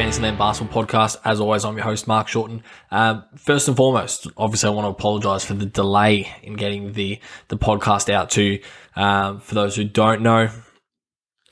Fantasyland Basketball Podcast. As always, I'm your host, Mark Shorten. Um, first and foremost, obviously, I want to apologize for the delay in getting the, the podcast out to. Um, for those who don't know,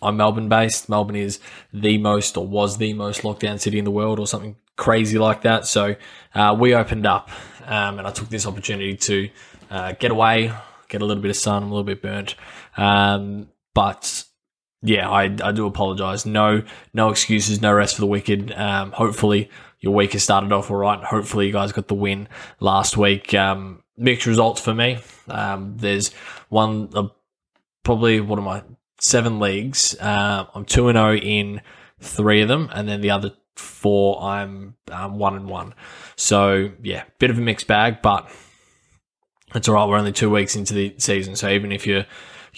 I'm Melbourne based. Melbourne is the most, or was the most lockdown city in the world, or something crazy like that. So uh, we opened up, um, and I took this opportunity to uh, get away, get a little bit of sun. I'm a little bit burnt. Um, but yeah, I, I do apologize. No, no excuses, no rest for the wicked. Um, hopefully your week has started off all right. Hopefully you guys got the win last week. Um, mixed results for me. Um, there's one, uh, probably what am I? Seven leagues. Uh, I'm two and zero in three of them, and then the other four I'm um, one and one. So yeah, bit of a mixed bag, but it's all right. We're only two weeks into the season, so even if you're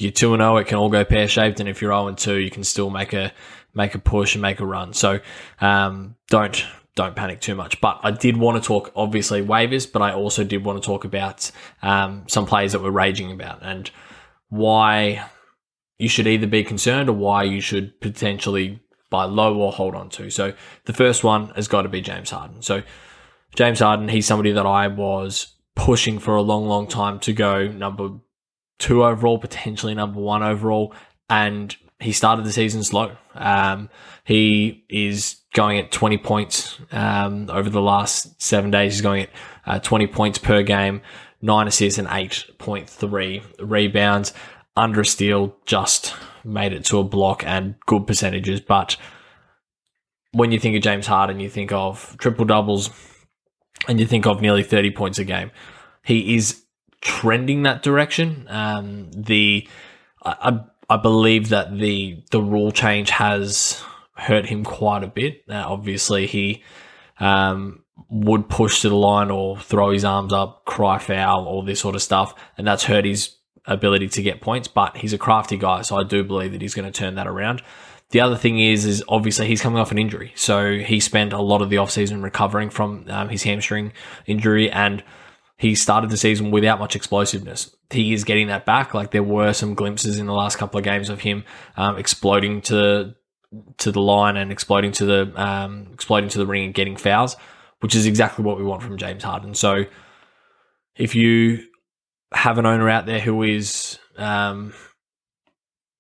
you're two and zero, it can all go pear shaped, and if you're zero and two, you can still make a make a push and make a run. So um, don't don't panic too much. But I did want to talk, obviously, waivers, but I also did want to talk about um, some players that we're raging about and why you should either be concerned or why you should potentially buy low or hold on to. So the first one has got to be James Harden. So James Harden, he's somebody that I was pushing for a long, long time to go number two overall, potentially number one overall, and he started the season slow. Um, he is going at 20 points um, over the last seven days. He's going at uh, 20 points per game, nine assists and 8.3 rebounds. Under a steal, just made it to a block and good percentages. But when you think of James Harden, you think of triple doubles and you think of nearly 30 points a game. He is trending that direction. Um, the I, I believe that the the rule change has hurt him quite a bit. Obviously, he um, would push to the line or throw his arms up, cry foul, all this sort of stuff, and that's hurt his ability to get points. But he's a crafty guy, so I do believe that he's going to turn that around. The other thing is, is obviously he's coming off an injury, so he spent a lot of the offseason recovering from um, his hamstring injury, and he started the season without much explosiveness. He is getting that back. Like there were some glimpses in the last couple of games of him um, exploding to to the line and exploding to the um, exploding to the ring and getting fouls, which is exactly what we want from James Harden. So if you have an owner out there who is um,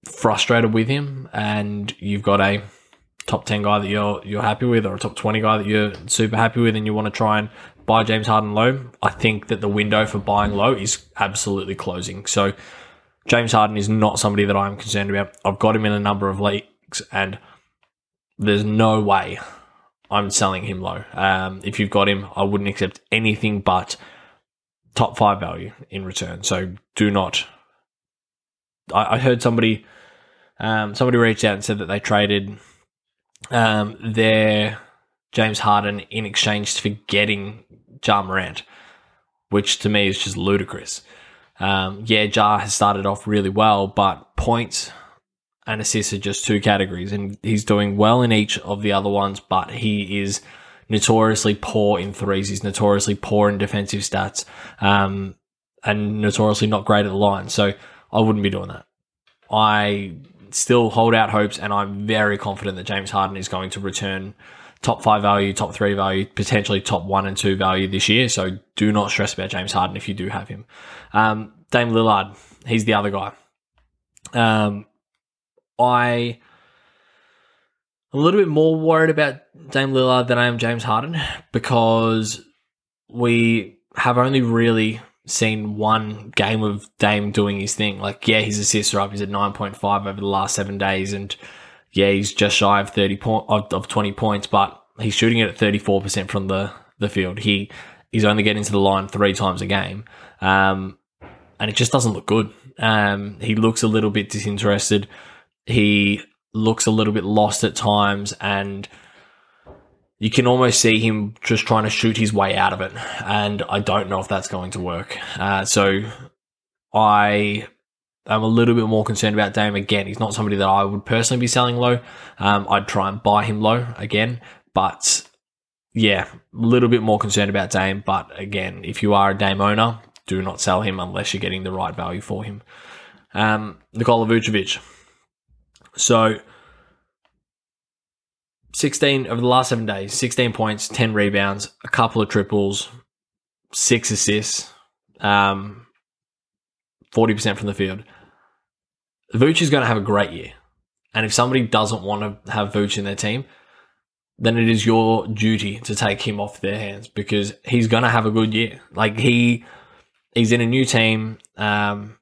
frustrated with him, and you've got a top ten guy that you're you're happy with, or a top twenty guy that you're super happy with, and you want to try and buy James Harden low, I think that the window for buying low is absolutely closing. So James Harden is not somebody that I'm concerned about. I've got him in a number of leagues, and there's no way I'm selling him low. Um, if you've got him, I wouldn't accept anything but top five value in return. So do not. I, I heard somebody um, somebody reached out and said that they traded um, their James Harden in exchange for getting Ja Morant, which to me is just ludicrous. Um, yeah, Ja has started off really well, but points and assists are just two categories, and he's doing well in each of the other ones, but he is notoriously poor in threes. He's notoriously poor in defensive stats, um, and notoriously not great at the line. So I wouldn't be doing that. I still hold out hopes, and I'm very confident that James Harden is going to return top five value, top three value, potentially top one and two value this year. So do not stress about James Harden if you do have him. Um, Dame Lillard, he's the other guy. Um, I a little bit more worried about Dame Lillard than I am James Harden because we have only really seen one game of Dame doing his thing. Like, yeah, his assists are up. He's at 9.5 over the last seven days. And yeah, he's just shy of 30 point, of, of 20 points, but he's shooting it at 34% from the, the field. He, he's only getting to the line three times a game. Um, and it just doesn't look good. Um, he looks a little bit disinterested. He looks a little bit lost at times and you can almost see him just trying to shoot his way out of it. And I don't know if that's going to work. Uh, so I am a little bit more concerned about Dame again. He's not somebody that I would personally be selling low. Um, I'd try and buy him low again. But yeah, a little bit more concerned about Dame. But again, if you are a Dame owner, do not sell him unless you're getting the right value for him. Um, Nikola Vucevic. So 16 over the last seven days, 16 points, 10 rebounds, a couple of triples, six assists, um, 40% from the field. Vooch is going to have a great year. And if somebody doesn't want to have Vooch in their team, then it is your duty to take him off their hands because he's going to have a good year. Like he, he's in a new team, um,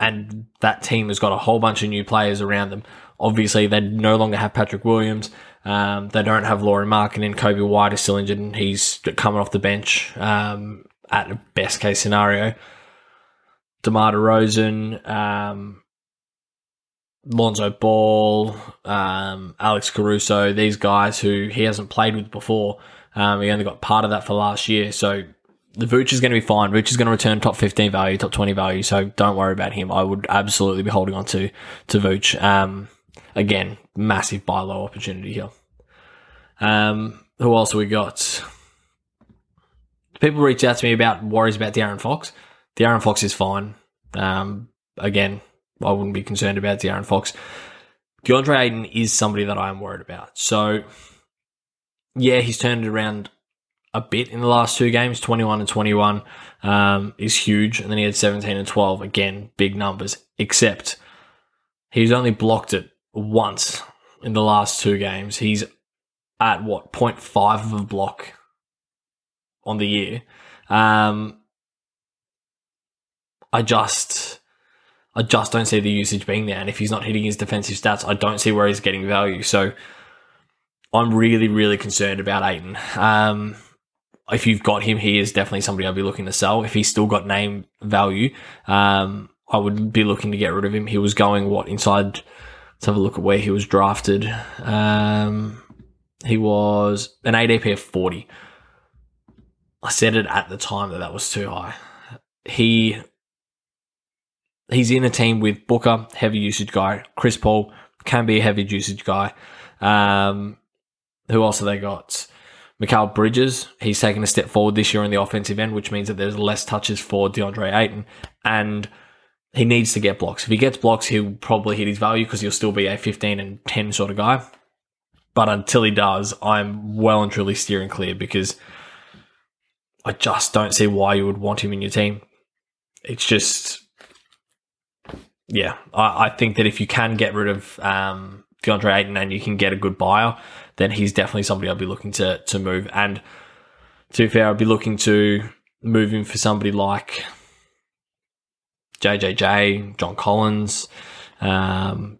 and that team has got a whole bunch of new players around them. Obviously, they no longer have Patrick Williams. Um, they don't have Lauri Markkanen. Coby White is still injured and he's coming off the bench um, at a best case scenario. DeMar DeRozan, um, Lonzo Ball, um, Alex Caruso, these guys who he hasn't played with before. Um, he only got part of that for last year. So the Vooch is going to be fine. Vooch is going to return top 15 value, top 20 value. So don't worry about him. I would absolutely be holding on to, to Vooch. Um, again, massive buy low opportunity here. Um, who else we got? People reach out to me about worries about De'Aaron Fox. De'Aaron Fox is fine. Um, again, I wouldn't be concerned about De'Aaron Fox. DeAndre Ayton is somebody that I am worried about. So, yeah, he's turned it around a bit in the last two games 21 and 21 um, is huge. And then he had 17 and 12. Again, big numbers, except he's only blocked it once in the last two games. He's at what 0.5 of a block on the year. Um, I just, I just don't see the usage being there. And if he's not hitting his defensive stats, I don't see where he's getting value. So I'm really, really concerned about Ayton. Um, if you've got him, he is definitely somebody I'd be looking to sell. If he's still got name value, um, I would be looking to get rid of him. He was going what inside Let's have a look at where he was drafted. Um, he was an ADP of 40. I said it at the time that that was too high. He he's in a team with Booker, heavy usage guy. Chris Paul can be a heavy usage guy. Um, who else have they got? Mikal Bridges, he's taken a step forward this year in the offensive end, which means that there's less touches for DeAndre Ayton. And he needs to get blocks. If he gets blocks, he'll probably hit his value because he'll still be a 15 and 10 sort of guy. But until he does, I'm well and truly steering clear because I just don't see why you would want him in your team. It's just, yeah, I, I think that if you can get rid of um, DeAndre Ayton and you can get a good buyer, then he's definitely somebody I'd be looking to to move. And to be fair, I'd be looking to move him for somebody like JJJ, John Collins, um,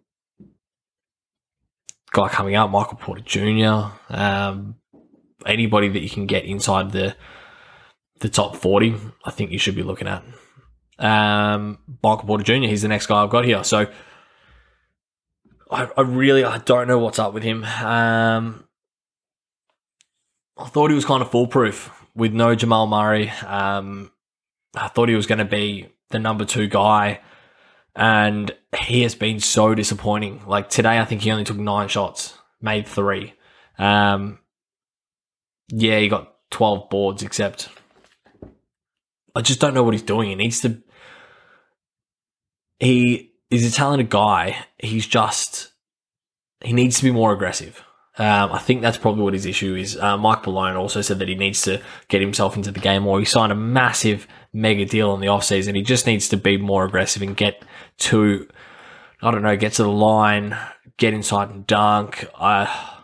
guy coming up, Michael Porter Jr., um, anybody that you can get inside the the top 40, I think you should be looking at. Um, Michael Porter Jr., he's the next guy I've got here. So I, I really I don't know what's up with him. Um, I thought he was kind of foolproof with no Jamal Murray. Um, I thought he was going to be the number two guy, and he has been so disappointing. Like today, I think he only took nine shots, made three. Um, yeah, he got 12 boards, except I just don't know what he's doing. He needs to. He is a talented guy. He's just. He needs to be more aggressive. Um, I think that's probably what his issue is. Uh, Mike Malone also said that he needs to get himself into the game more. He signed a massive mega deal in the offseason. He just needs to be more aggressive and get to, I don't know, get to the line, get inside and dunk. I,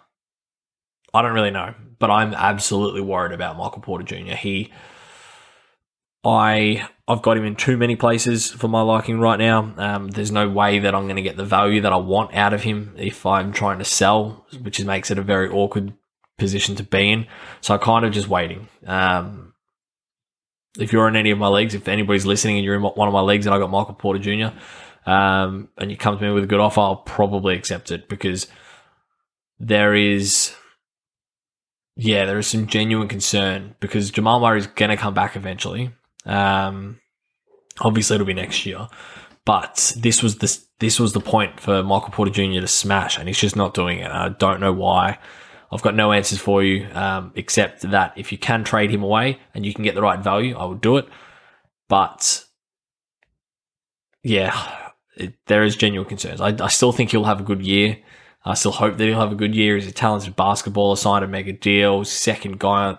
I don't really know, but I'm absolutely worried about Michael Porter Jr. He, I, I've got him in too many places for my liking right now. Um, there's no way that I'm going to get the value that I want out of him if I'm trying to sell, which makes it a very awkward position to be in. So I'm kind of just waiting. Um, if you're in any of my leagues, if anybody's listening and you're in one of my leagues and I got Michael Porter Jr. Um, and you come to me with a good offer, I'll probably accept it because there is, yeah, there is some genuine concern because Jamal Murray is going to come back eventually. Um, obviously it'll be next year, but this was the this was the point for Michael Porter Jr. to smash, and he's just not doing it. I don't know why. I've got no answers for you, um, except that if you can trade him away and you can get the right value, I would do it. But yeah, it, there is genuine concerns. I, I, still think he'll have a good year. I still hope that he'll have a good year. He's a talented basketballer, signed a mega deal, second guy.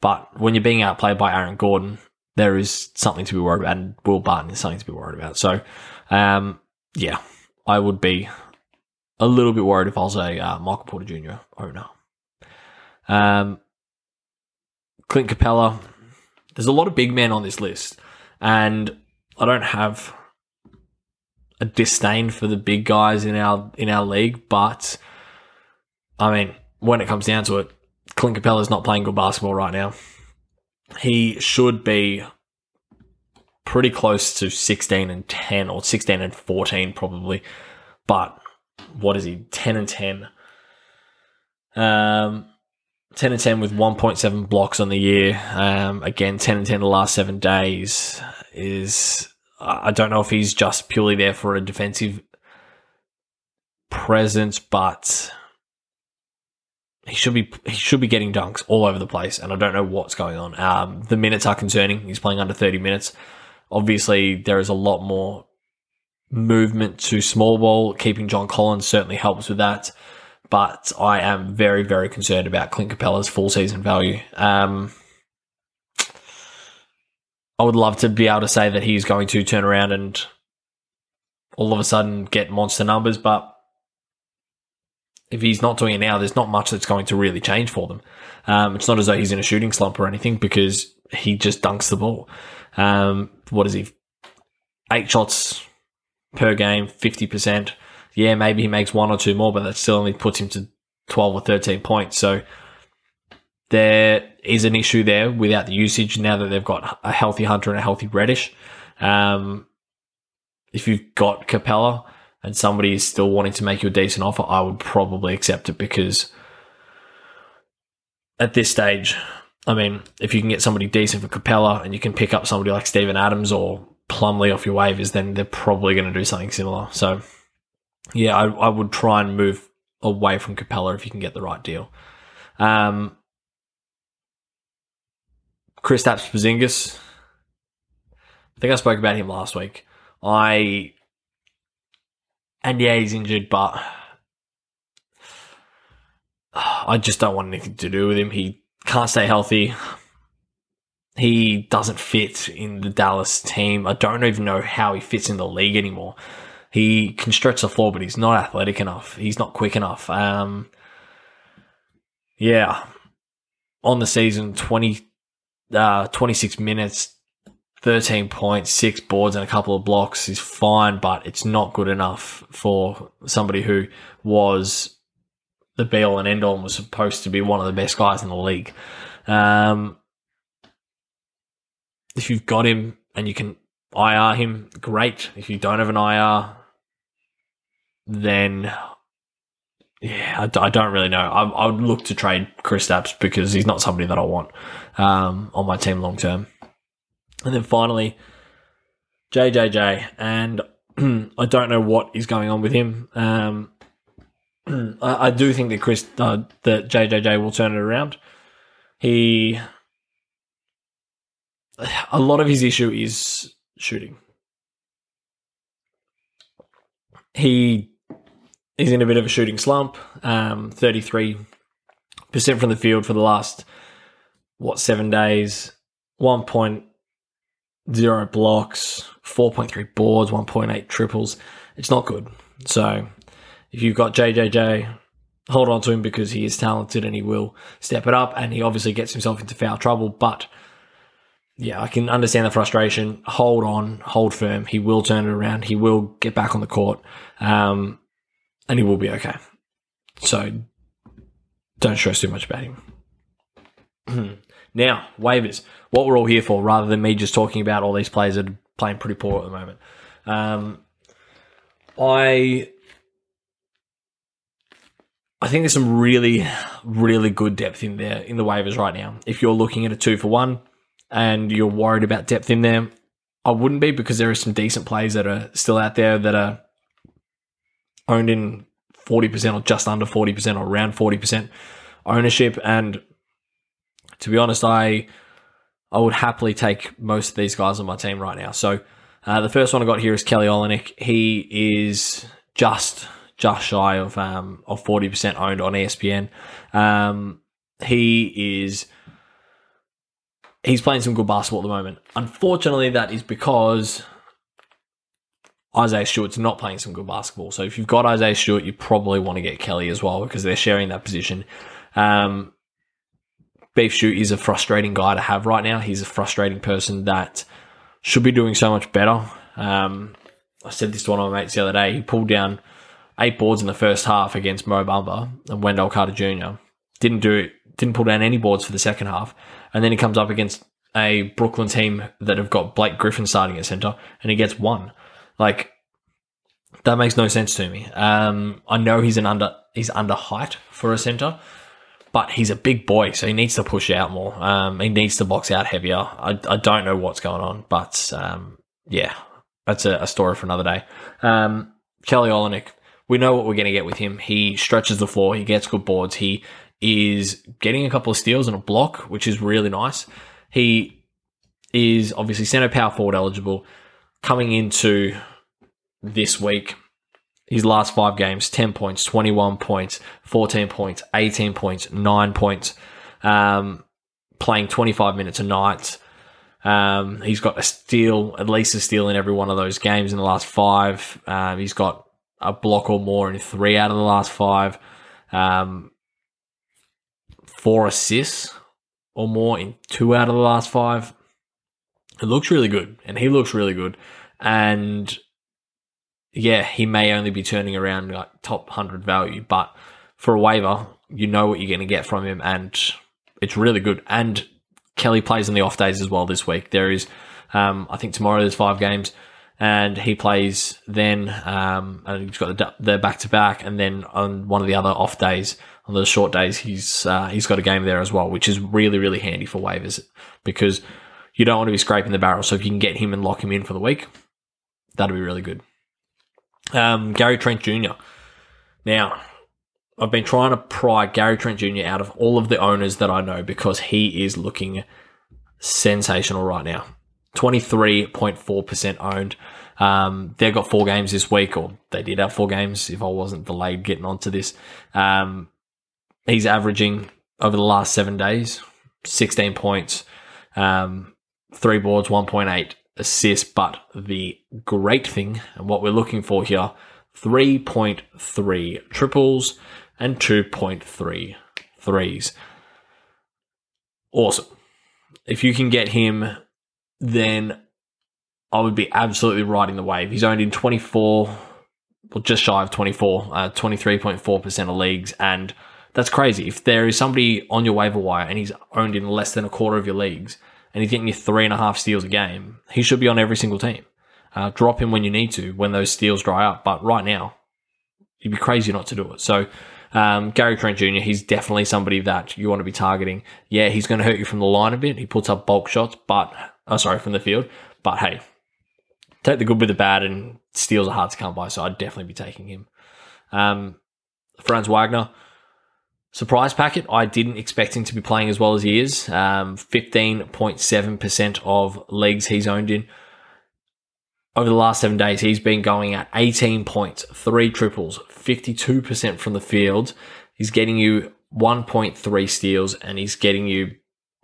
But when you're being outplayed by Aaron Gordon, there is something to be worried about, and Will Barton is something to be worried about. So, um, yeah, I would be a little bit worried if I was a uh, Michael Porter Jr. owner. Um, Clint Capela. There's a lot of big men on this list, and I don't have a disdain for the big guys in our in our league, but I mean, when it comes down to it, Clint Capela's not playing good basketball right now. He should be pretty close to 16 and 10 or 16 and 14 probably. But what is he? 10 and 10. Um 10 and 10 with 1.7 blocks on the year. Um, again, 10 and 10 the last seven days is. I don't know if he's just purely there for a defensive presence, but he should be he should be getting dunks all over the place, and I don't know what's going on. Um, the minutes are concerning. He's playing under 30 minutes. Obviously, there is a lot more movement to small ball. Keeping John Collins certainly helps with that but I am very, very concerned about Clint Capela's full season value. Um, I would love to be able to say that he's going to turn around and all of a sudden get monster numbers, but if he's not doing it now, there's not much that's going to really change for them. Um, it's not as though he's in a shooting slump or anything because he just dunks the ball. Um, what is he? Eight shots per game, 50% yeah, maybe he makes one or two more, but that still only puts him to 12 or 13 points. So there is an issue there without the usage now that they've got a healthy Hunter and a healthy Reddish. Um, if you've got Capela and somebody is still wanting to make you a decent offer, I would probably accept it because at this stage, I mean, if you can get somebody decent for Capela and you can pick up somebody like Steven Adams or Plumlee off your waivers, then they're probably going to do something similar. So yeah, I, I would try and move away from Capela if you can get the right deal. Um, Kristaps Porzingis. I think I spoke about him last week. I and yeah, he's injured, but I just don't want anything to do with him. He can't stay healthy. He doesn't fit in the Dallas team. I don't even know how he fits in the league anymore. He can stretch the floor, but he's not athletic enough. He's not quick enough. Um, yeah, on the season, 20, uh, 26 minutes, 13 points, six boards, and a couple of blocks is fine, but it's not good enough for somebody who was the be all and end all and was supposed to be one of the best guys in the league. Um, if you've got him and you can IR him, great. If you don't have an IR, then yeah, I, I don't really know. I, I, would look to trade Kristaps because he's not somebody that I want um, on my team long term. And then finally, JJJ, and I don't know what is going on with him. Um, I, I, do think that Chris uh, that JJJ will turn it around. He a lot of his issue is shooting. He he's in a bit of a shooting slump. Um, 33% from the field for the last, what, seven days. 1.0 blocks, 4.3 boards, 1.8 triples. It's not good. So if you've got JJJ, hold on to him because he is talented and he will step it up. And he obviously gets himself into foul trouble. But yeah, I can understand the frustration. Hold on, hold firm. He will turn it around. He will get back on the court. Um, and he will be okay. So don't stress too much about him. now, waivers. What we're all here for, rather than me just talking about all these players that are playing pretty poor at the moment. Um, I I think there's some really, really good depth in there in the waivers right now. If you're looking at a two for one and you're worried about depth in there, I wouldn't be because there are some decent players that are still out there that are owned in 40% or just under 40% or around 40% ownership. And to be honest, I I would happily take most of these guys on my team right now. So uh, the first one I got here is Kelly Olynyk. He is just just shy of um, of forty percent owned on ESPN. Um, he is he's playing some good basketball at the moment. Unfortunately, that is because Isaiah Stewart's not playing some good basketball. So if you've got Isaiah Stewart, you probably want to get Kelly as well because they're sharing that position. Um, Beef Stew is a frustrating guy to have right now. He's a frustrating person that should be doing so much better. Um, I said this to one of my mates the other day. He pulled down eight boards in the first half against Mo Bamba and Wendell Carter Jr. Didn't do. Didn't pull down any boards for the second half, and then he comes up against a Brooklyn team that have got Blake Griffin starting at center, and he gets one. Like that makes no sense to me. Um, I know he's an under he's under height for a center, but he's a big boy, so he needs to push out more. Um, he needs to box out heavier. I, I don't know what's going on, but um, yeah, that's a, a, story for another day. Um, Kelly Olynyk, we know what we're going to get with him. He stretches the floor, he gets good boards, he is getting a couple of steals and a block, which is really nice. He is obviously center power forward eligible coming into this week his last five games 10 points, 21 points, 14 points, 18 points, 9 points, um, playing 25 minutes a night. Um, he's got a steal, at least a steal in every one of those games in the last five. Um, he's got a block or more in three out of the last five. Um, four assists or more in two out of the last five. It looks really good, and he looks really good. And yeah, he may only be turning around like top 100 value, but for a waiver, you know what you're going to get from him, and it's really good. And Kelly plays on the off days as well this week. There is, um, I think tomorrow there's five games, and he plays then, um, and he's got the back to back, and then on one of the other off days, on the short days, he's uh, he's got a game there as well, which is really really handy for waivers because you don't want to be scraping the barrel. So if you can get him and lock him in for the week, that'd be really good. Um, Gary Trent Jr. Now, I've been trying to pry Gary Trent Jr. out of all of the owners that I know because he is looking sensational right now. 23.4% owned. Um, they've got four games this week, or they did have four games if I wasn't delayed getting onto this. Um, he's averaging over the last seven days 16 points, um, three boards, 1.8 assists, but the great thing and what we're looking for here 3.3 triples and 2.3 threes. Awesome. If you can get him, then I would be absolutely riding the wave. He's owned in 24, well, just shy of 24, uh, 23.4% of leagues. And that's crazy. If there is somebody on your waiver wire and he's owned in less than a quarter of your leagues, and he's getting you three and a half steals a game, he should be on every single team. Uh, drop him when you need to, when those steals dry up. But right now, you'd be crazy not to do it. So, um, Gary Trent Jr., he's definitely somebody that you want to be targeting. Yeah, he's going to hurt you from the line a bit. He puts up bulk shots, but, oh, sorry, from the field. But hey, take the good with the bad, and steals are hard to come by. So I'd definitely be taking him. Um, Franz Wagner, Surprise packet, I didn't expect him to be playing as well as he is. Um, 15.7% of leagues he's owned in. Over the last seven days, he's been going at 18 points, three triples, 52% from the field. He's getting you 1.3 steals and he's getting you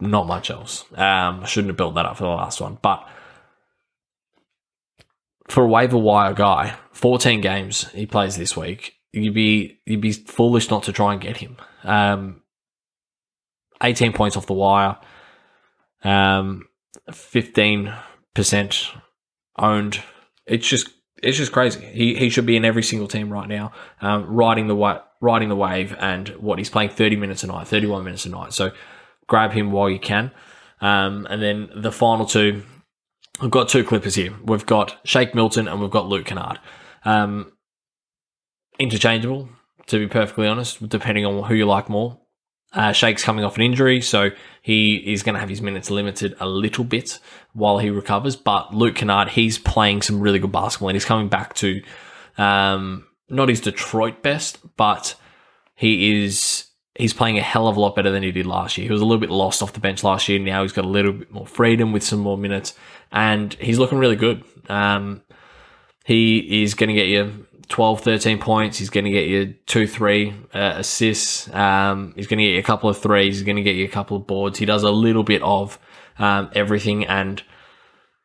not much else. Um, I shouldn't have built that up for the last one, but for a waiver wire guy, 14 games he plays this week you'd be you'd be foolish not to try and get him. Um, 18 points off the wire, um, 15% owned. It's just it's just crazy. He he should be in every single team right now, um, riding the wa- riding the wave. And what he's playing 30 minutes a night, 31 minutes a night. So grab him while you can. Um, and then the final two, we've got two clippers here. We've got Shake Milton and we've got Luke Kennard. Um, interchangeable, to be perfectly honest, depending on who you like more. Uh, Shake's coming off an injury, so he is going to have his minutes limited a little bit while he recovers. But Luke Kennard, he's playing some really good basketball and he's coming back to um, not his Detroit best, but he is he's playing a hell of a lot better than he did last year. He was a little bit lost off the bench last year. Now he's got a little bit more freedom with some more minutes, and he's looking really good. Um, he is going to get you 12, 13 points. He's going to get you two, three uh, assists. Um, he's going to get you a couple of threes. He's going to get you a couple of boards. He does a little bit of um, everything and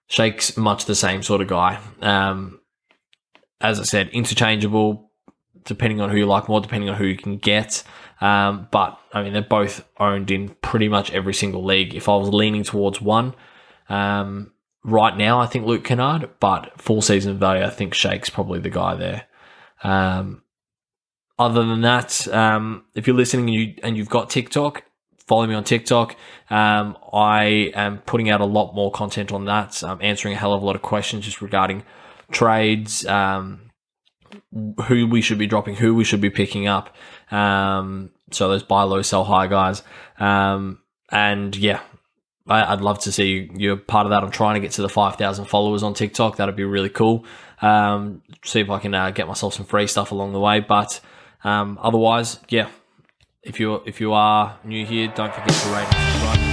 Shake's much the same sort of guy. Um, as I said, interchangeable depending on who you like more, depending on who you can get. Um, but I mean, they're both owned in pretty much every single league. If I was leaning towards one, um, right now, I think Luke Kennard, but full season value, I think Shake's probably the guy there. Um, other than that, um, if you're listening and, you, and you've got TikTok, follow me on TikTok. Um, I am putting out a lot more content on that. I'm answering a hell of a lot of questions just regarding trades, um, who we should be dropping, who we should be picking up. Um, so those buy low, sell high guys. Um, and yeah, I, would love to see you, are part of that. I'm trying to get to the 5,000 followers on TikTok. That'd be really cool. Um, see if I can uh, get myself some free stuff along the way. But um, otherwise, yeah, if you if you are new here, don't forget to rate and subscribe.